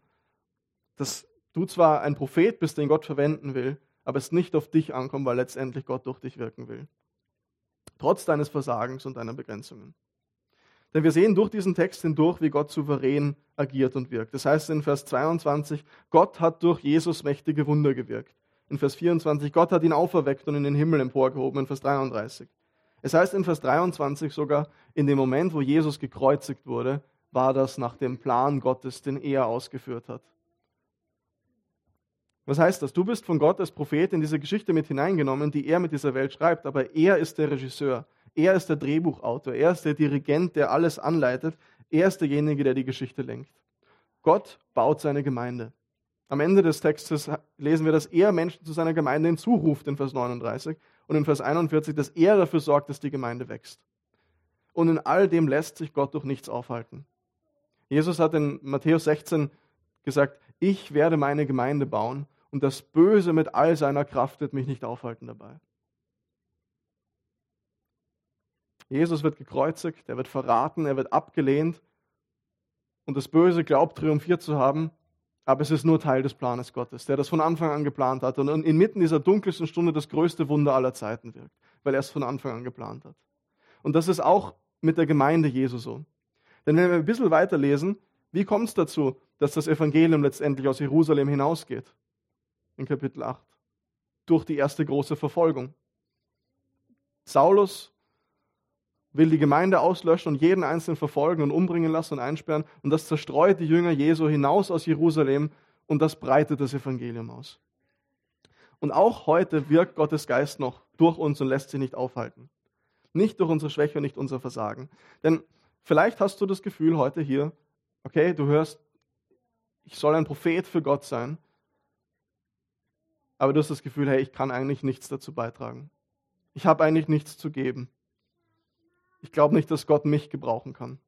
Dass du zwar ein Prophet bist, den Gott verwenden will, aber es nicht auf dich ankommt, weil letztendlich Gott durch dich wirken will. Trotz deines Versagens und deiner Begrenzungen. Denn wir sehen durch diesen Text hindurch, wie Gott souverän agiert und wirkt. Das heißt in Vers 22, Gott hat durch Jesus mächtige Wunder gewirkt. In Vers 24, Gott hat ihn auferweckt und in den Himmel emporgehoben. In Vers 33. Es heißt in Vers 23 sogar, in dem Moment, wo Jesus gekreuzigt wurde, war das nach dem Plan Gottes, den er ausgeführt hat. Was heißt das? Du bist von Gott als Prophet in diese Geschichte mit hineingenommen, die er mit dieser Welt schreibt, aber er ist der Regisseur, er ist der Drehbuchautor, er ist der Dirigent, der alles anleitet, er ist derjenige, der die Geschichte lenkt. Gott baut seine Gemeinde. Am Ende des Textes lesen wir, dass er Menschen zu seiner Gemeinde hinzuruft in Vers 39 und in Vers 41, dass er dafür sorgt, dass die Gemeinde wächst. Und in all dem lässt sich Gott durch nichts aufhalten. Jesus hat in Matthäus 16 gesagt, ich werde meine Gemeinde bauen und das Böse mit all seiner Kraft wird mich nicht aufhalten dabei. Jesus wird gekreuzigt, er wird verraten, er wird abgelehnt und das Böse glaubt triumphiert zu haben, aber es ist nur Teil des Planes Gottes, der das von Anfang an geplant hat und inmitten dieser dunkelsten Stunde das größte Wunder aller Zeiten wirkt, weil er es von Anfang an geplant hat. Und das ist auch mit der Gemeinde Jesu so. Denn wenn wir ein bisschen weiterlesen, wie kommt es dazu, dass das Evangelium letztendlich aus Jerusalem hinausgeht? In Kapitel 8. Durch die erste große Verfolgung. Saulus will die Gemeinde auslöschen und jeden einzelnen verfolgen und umbringen lassen und einsperren. Und das zerstreut die Jünger Jesu hinaus aus Jerusalem und das breitet das Evangelium aus. Und auch heute wirkt Gottes Geist noch durch uns und lässt sich nicht aufhalten. Nicht durch unsere Schwäche und nicht unser Versagen. Denn vielleicht hast du das Gefühl heute hier, okay, du hörst, ich soll ein Prophet für Gott sein, aber du hast das Gefühl, hey, ich kann eigentlich nichts dazu beitragen. Ich habe eigentlich nichts zu geben. Ich glaube nicht, dass Gott mich gebrauchen kann.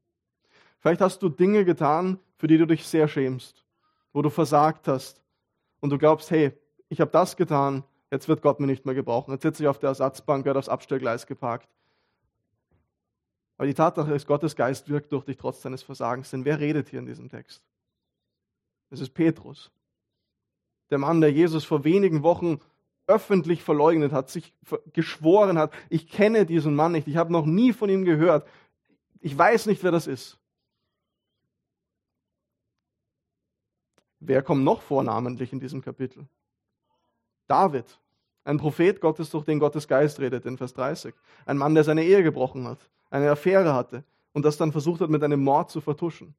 Vielleicht hast du Dinge getan, für die du dich sehr schämst, wo du versagt hast und du glaubst, hey, ich habe das getan, jetzt wird Gott mich nicht mehr gebrauchen. Jetzt sitze ich auf der Ersatzbank, werde aufs Abstellgleis geparkt. Aber die Tatsache ist, Gottes Geist wirkt durch dich trotz deines Versagens. Denn wer redet hier in diesem Text? Es ist Petrus. Der Mann, der Jesus vor wenigen Wochen öffentlich verleugnet hat, sich geschworen hat, ich kenne diesen Mann nicht, ich habe noch nie von ihm gehört, ich weiß nicht, wer das ist. Wer kommt noch vor namentlich in diesem Kapitel? David, ein Prophet Gottes, durch den Gottes Geist redet in Vers 30. Ein Mann, der seine Ehe gebrochen hat, eine Affäre hatte und das dann versucht hat, mit einem Mord zu vertuschen.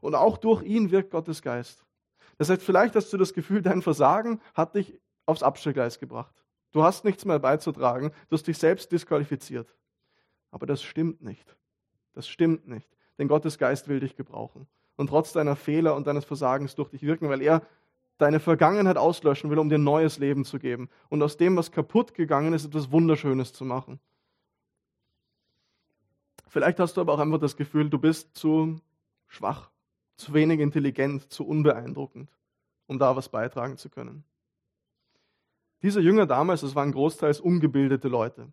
Und auch durch ihn wirkt Gottes Geist. Das heißt, vielleicht hast du das Gefühl, dein Versagen hat dich aufs Abstellgleis gebracht. Du hast nichts mehr beizutragen, du hast dich selbst disqualifiziert. Aber das stimmt nicht. Das stimmt nicht. Denn Gottes Geist will dich gebrauchen. Und trotz deiner Fehler und deines Versagens durch dich wirken, weil er deine Vergangenheit auslöschen will, um dir ein neues Leben zu geben. Und aus dem, was kaputt gegangen ist, etwas Wunderschönes zu machen. Vielleicht hast du aber auch einfach das Gefühl, du bist zu schwach, zu wenig intelligent, zu unbeeindruckend, um da was beitragen zu können. Diese Jünger damals, das waren großteils ungebildete Leute.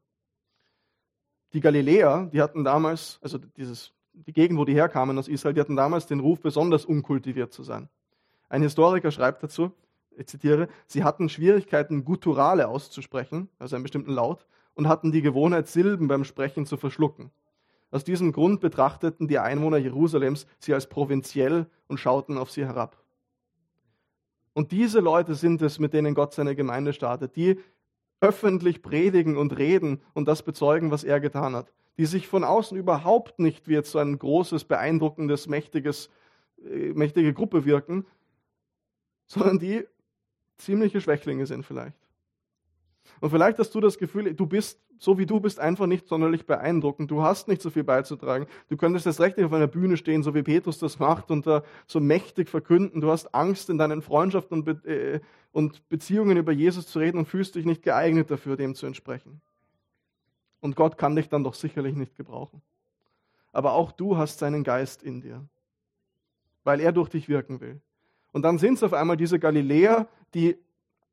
Die Galiläer, die hatten damals, also dieses, die Gegend, wo die herkamen aus Israel, die hatten damals den Ruf, besonders unkultiviert zu sein. Ein Historiker schreibt dazu, ich zitiere, sie hatten Schwierigkeiten, Gutturale auszusprechen, also einen bestimmten Laut, und hatten die Gewohnheit, Silben beim Sprechen zu verschlucken. Aus diesem Grund betrachteten die Einwohner Jerusalems sie als provinziell und schauten auf sie herab. Und diese Leute sind es, mit denen Gott seine Gemeinde startet, die öffentlich predigen und reden und das bezeugen, was er getan hat, die sich von außen überhaupt nicht wie jetzt so ein großes, beeindruckendes, mächtiges, äh, mächtige Gruppe wirken, sondern die ziemliche Schwächlinge sind vielleicht. Und vielleicht hast du das Gefühl, du bist, so wie du bist, einfach nicht sonderlich beeindruckend. Du hast nicht so viel beizutragen. Du könntest jetzt recht nicht auf einer Bühne stehen, so wie Petrus das macht und da so mächtig verkünden. Du hast Angst, in deinen Freundschaften und, Be äh, und Beziehungen über Jesus zu reden und fühlst dich nicht geeignet dafür, dem zu entsprechen. Und Gott kann dich dann doch sicherlich nicht gebrauchen. Aber auch du hast seinen Geist in dir, weil er durch dich wirken will. Und dann sind es auf einmal diese Galiläer, die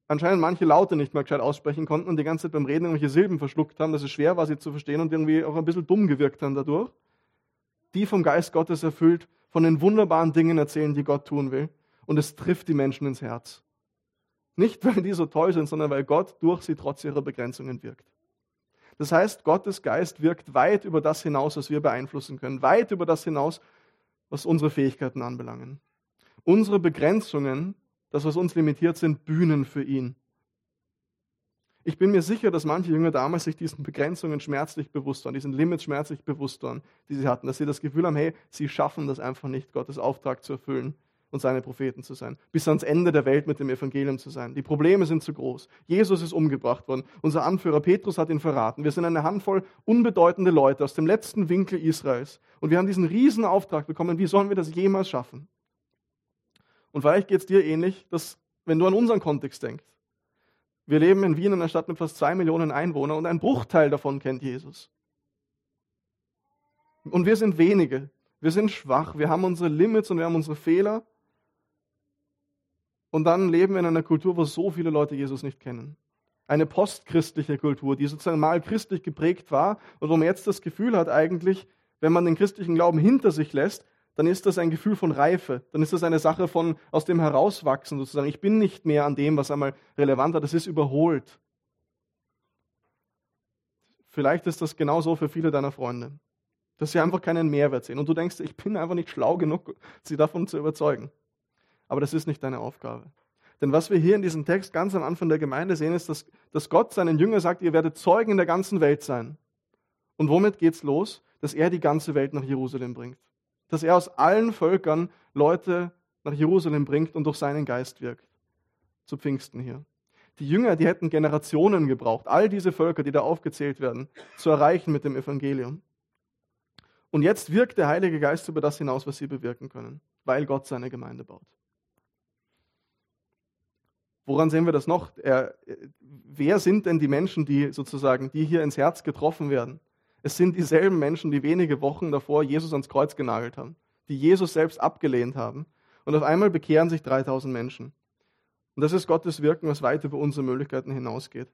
anscheinend manche Laute nicht mehr gescheit aussprechen konnten und die ganze Zeit beim Reden irgendwelche Silben verschluckt haben, dass es schwer war, sie zu verstehen und irgendwie auch ein bisschen dumm gewirkt haben dadurch. Die vom Geist Gottes erfüllt, von den wunderbaren Dingen erzählen, die Gott tun will. Und es trifft die Menschen ins Herz. Nicht, weil die so toll sind, sondern weil Gott durch sie trotz ihrer Begrenzungen wirkt. Das heißt, Gottes Geist wirkt weit über das hinaus, was wir beeinflussen können, weit über das hinaus, was unsere Fähigkeiten anbelangen. Unsere Begrenzungen das, was uns limitiert, sind Bühnen für ihn. Ich bin mir sicher, dass manche Jünger damals sich diesen Begrenzungen schmerzlich bewusst waren, diesen Limits schmerzlich bewusst waren, die sie hatten, dass sie das Gefühl haben, hey, sie schaffen das einfach nicht, Gottes Auftrag zu erfüllen und seine Propheten zu sein, bis ans Ende der Welt mit dem Evangelium zu sein. Die Probleme sind zu groß. Jesus ist umgebracht worden. Unser Anführer Petrus hat ihn verraten. Wir sind eine Handvoll unbedeutende Leute aus dem letzten Winkel Israels. Und wir haben diesen riesen Auftrag bekommen. Wie sollen wir das jemals schaffen? Und vielleicht geht es dir ähnlich, dass, wenn du an unseren Kontext denkst, wir leben in Wien, einer Stadt mit fast zwei Millionen Einwohnern und ein Bruchteil davon kennt Jesus. Und wir sind wenige, wir sind schwach, wir haben unsere Limits und wir haben unsere Fehler. Und dann leben wir in einer Kultur, wo so viele Leute Jesus nicht kennen. Eine postchristliche Kultur, die sozusagen mal christlich geprägt war und wo man jetzt das Gefühl hat, eigentlich, wenn man den christlichen Glauben hinter sich lässt, dann ist das ein Gefühl von Reife. Dann ist das eine Sache von aus dem Herauswachsen sozusagen. Ich bin nicht mehr an dem, was einmal relevant war. Das ist überholt. Vielleicht ist das genauso für viele deiner Freunde, dass sie einfach keinen Mehrwert sehen. Und du denkst, ich bin einfach nicht schlau genug, sie davon zu überzeugen. Aber das ist nicht deine Aufgabe. Denn was wir hier in diesem Text ganz am Anfang der Gemeinde sehen, ist, dass, dass Gott seinen Jüngern sagt, ihr werdet Zeugen in der ganzen Welt sein. Und womit geht's los? Dass er die ganze Welt nach Jerusalem bringt dass er aus allen Völkern Leute nach Jerusalem bringt und durch seinen Geist wirkt. Zu Pfingsten hier. Die Jünger, die hätten Generationen gebraucht, all diese Völker, die da aufgezählt werden, zu erreichen mit dem Evangelium. Und jetzt wirkt der Heilige Geist über das hinaus, was sie bewirken können, weil Gott seine Gemeinde baut. Woran sehen wir das noch? Er, wer sind denn die Menschen, die sozusagen, die hier ins Herz getroffen werden? Es sind dieselben Menschen, die wenige Wochen davor Jesus ans Kreuz genagelt haben, die Jesus selbst abgelehnt haben. Und auf einmal bekehren sich 3000 Menschen. Und das ist Gottes Wirken, was weit über unsere Möglichkeiten hinausgeht.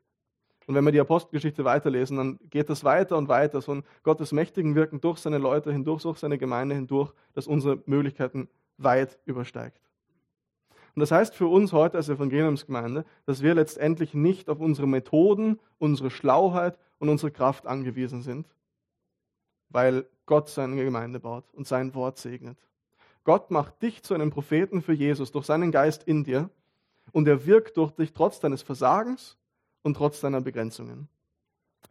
Und wenn wir die Apostelgeschichte weiterlesen, dann geht das weiter und weiter, ein Gottes mächtigen Wirken durch seine Leute hindurch, durch seine Gemeinde hindurch, das unsere Möglichkeiten weit übersteigt. Und das heißt für uns heute als Evangeliumsgemeinde, dass wir letztendlich nicht auf unsere Methoden, unsere Schlauheit und unsere Kraft angewiesen sind, weil Gott seine Gemeinde baut und sein Wort segnet. Gott macht dich zu einem Propheten für Jesus durch seinen Geist in dir und er wirkt durch dich trotz deines Versagens und trotz deiner Begrenzungen.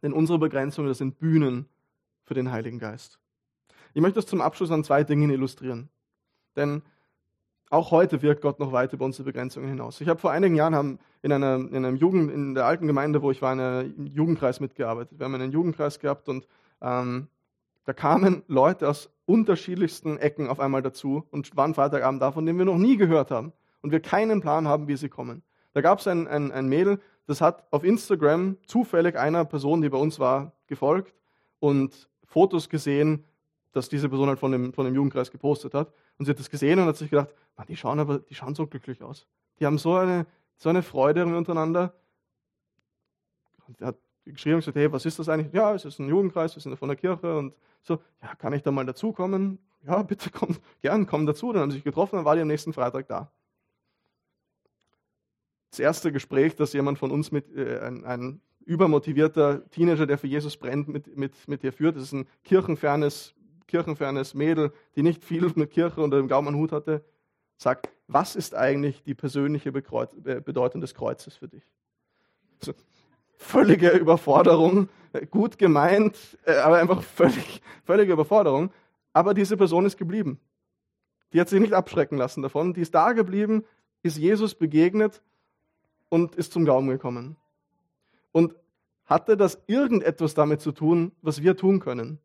Denn unsere Begrenzungen, das sind Bühnen für den Heiligen Geist. Ich möchte das zum Abschluss an zwei Dingen illustrieren. Denn auch heute wirkt Gott noch weit über unsere Begrenzungen hinaus. Ich habe vor einigen Jahren haben in, einer, in einem Jugend, in der alten Gemeinde, wo ich war, in einem Jugendkreis mitgearbeitet. Wir haben einen Jugendkreis gehabt und ähm, da kamen Leute aus unterschiedlichsten Ecken auf einmal dazu und waren Freitagabend da, von denen wir noch nie gehört haben und wir keinen Plan haben, wie sie kommen. Da gab es ein, ein, ein Mädel, das hat auf Instagram zufällig einer Person, die bei uns war, gefolgt und Fotos gesehen, dass diese Person halt von dem, von dem Jugendkreis gepostet hat. Und sie hat das gesehen und hat sich gedacht, die schauen aber, die schauen so glücklich aus. Die haben so eine, so eine Freude untereinander. Und hat geschrieben und gesagt, hey, was ist das eigentlich? Ja, es ist ein Jugendkreis, wir sind von der Kirche und so, ja, kann ich da mal dazukommen? Ja, bitte komm, gern, komm dazu. Dann haben sie sich getroffen, dann war die am nächsten Freitag da. Das erste Gespräch, das jemand von uns mit, äh, ein, ein übermotivierter Teenager, der für Jesus brennt, mit, mit, mit dir führt, das ist ein kirchenfernes, kirchenfernes Mädel, die nicht viel mit Kirche unter dem Glauben am Hut hatte, sagt, was ist eigentlich die persönliche Bedeutung des Kreuzes für dich? So, völlige Überforderung, gut gemeint, äh, aber einfach völlig, völlige Überforderung. Aber diese Person ist geblieben. Die hat sich nicht abschrecken lassen davon. Die ist da geblieben, ist Jesus begegnet und ist zum Glauben gekommen. Und hatte das irgendetwas damit zu tun, was wir tun können?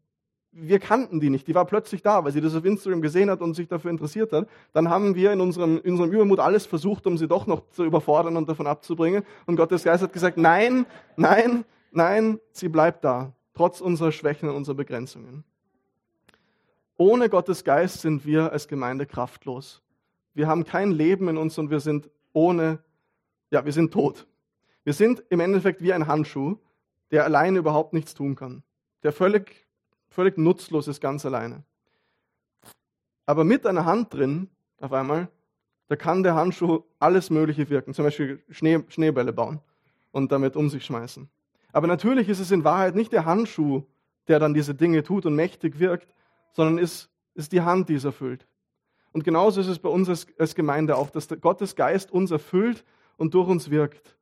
Wir kannten die nicht. Die war plötzlich da, weil sie das auf Instagram gesehen hat und sich dafür interessiert hat. Dann haben wir in unserem, in unserem Übermut alles versucht, um sie doch noch zu überfordern und davon abzubringen. Und Gottes Geist hat gesagt, nein, nein, nein, sie bleibt da, trotz unserer Schwächen und unserer Begrenzungen. Ohne Gottes Geist sind wir als Gemeinde kraftlos. Wir haben kein Leben in uns und wir sind ohne, ja, wir sind tot. Wir sind im Endeffekt wie ein Handschuh, der alleine überhaupt nichts tun kann, der völlig völlig nutzlos ist ganz alleine. Aber mit einer Hand drin, auf einmal, da kann der Handschuh alles Mögliche wirken, zum Beispiel Schnee, Schneebälle bauen und damit um sich schmeißen. Aber natürlich ist es in Wahrheit nicht der Handschuh, der dann diese Dinge tut und mächtig wirkt, sondern ist, ist die Hand, die es erfüllt. Und genauso ist es bei uns als, als Gemeinde auch, dass Gottes Geist uns erfüllt und durch uns wirkt.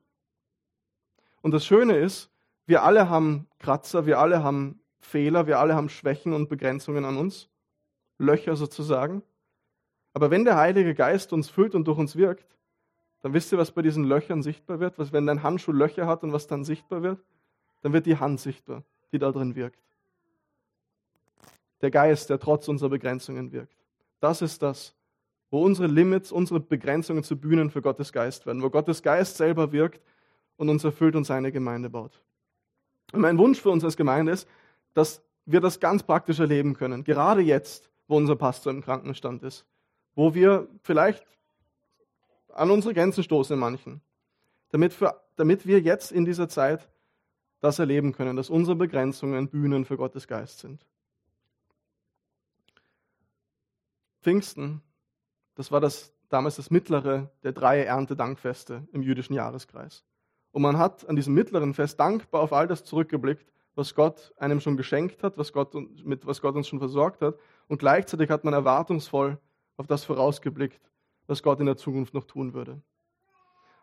Und das Schöne ist, wir alle haben Kratzer, wir alle haben Fehler, wir alle haben Schwächen und Begrenzungen an uns, Löcher sozusagen. Aber wenn der Heilige Geist uns füllt und durch uns wirkt, dann wisst ihr, was bei diesen Löchern sichtbar wird? Was, wenn dein Handschuh Löcher hat und was dann sichtbar wird? Dann wird die Hand sichtbar, die da drin wirkt. Der Geist, der trotz unserer Begrenzungen wirkt. Das ist das, wo unsere Limits, unsere Begrenzungen zu Bühnen für Gottes Geist werden, wo Gottes Geist selber wirkt und uns erfüllt und seine Gemeinde baut. Und mein Wunsch für uns als Gemeinde ist, dass wir das ganz praktisch erleben können. Gerade jetzt, wo unser Pastor im Krankenstand ist. Wo wir vielleicht an unsere Grenzen stoßen in manchen. Damit, für, damit wir jetzt in dieser Zeit das erleben können, dass unsere Begrenzungen Bühnen für Gottes Geist sind. Pfingsten, das war das, damals das mittlere der drei Erntedankfeste im jüdischen Jahreskreis. Und man hat an diesem mittleren Fest dankbar auf all das zurückgeblickt, was Gott einem schon geschenkt hat, was Gott, mit was Gott uns schon versorgt hat. Und gleichzeitig hat man erwartungsvoll auf das vorausgeblickt, was Gott in der Zukunft noch tun würde.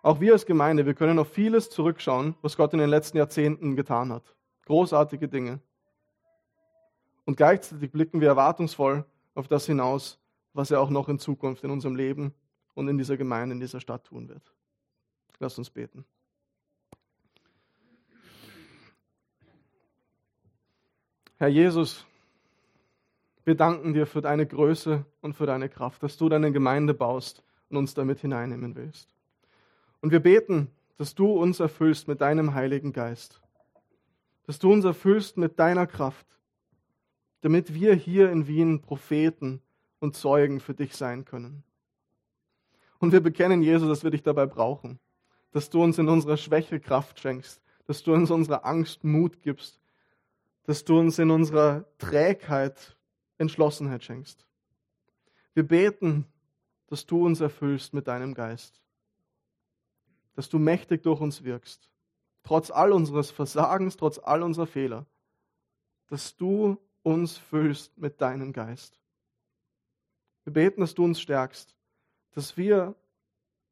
Auch wir als Gemeinde, wir können auf vieles zurückschauen, was Gott in den letzten Jahrzehnten getan hat. Großartige Dinge. Und gleichzeitig blicken wir erwartungsvoll auf das hinaus, was er auch noch in Zukunft in unserem Leben und in dieser Gemeinde, in dieser Stadt tun wird. Lasst uns beten. Herr Jesus, wir danken dir für deine Größe und für deine Kraft, dass du deine Gemeinde baust und uns damit hineinnehmen willst. Und wir beten, dass du uns erfüllst mit deinem Heiligen Geist, dass du uns erfüllst mit deiner Kraft, damit wir hier in Wien Propheten und Zeugen für dich sein können. Und wir bekennen, Jesus, dass wir dich dabei brauchen, dass du uns in unserer Schwäche Kraft schenkst, dass du uns unserer Angst Mut gibst, dass du uns in unserer Trägheit Entschlossenheit schenkst. Wir beten, dass du uns erfüllst mit deinem Geist, dass du mächtig durch uns wirkst, trotz all unseres Versagens, trotz all unserer Fehler, dass du uns füllst mit deinem Geist. Wir beten, dass du uns stärkst, dass wir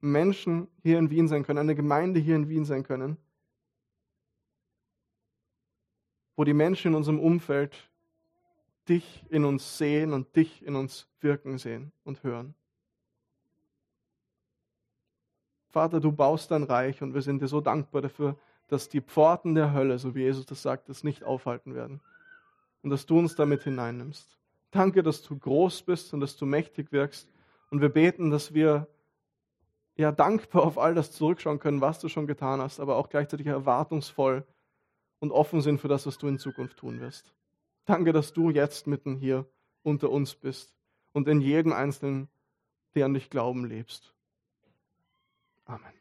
Menschen hier in Wien sein können, eine Gemeinde hier in Wien sein können, wo die Menschen in unserem Umfeld dich in uns sehen und dich in uns wirken sehen und hören. Vater, du baust dein Reich und wir sind dir so dankbar dafür, dass die Pforten der Hölle, so wie Jesus das sagt, das nicht aufhalten werden. Und dass du uns damit hineinnimmst. Danke, dass du groß bist und dass du mächtig wirkst. Und wir beten, dass wir ja dankbar auf all das zurückschauen können, was du schon getan hast, aber auch gleichzeitig erwartungsvoll und offen sind für das, was du in Zukunft tun wirst. Danke, dass du jetzt mitten hier unter uns bist und in jedem Einzelnen, der an dich glauben, lebst. Amen.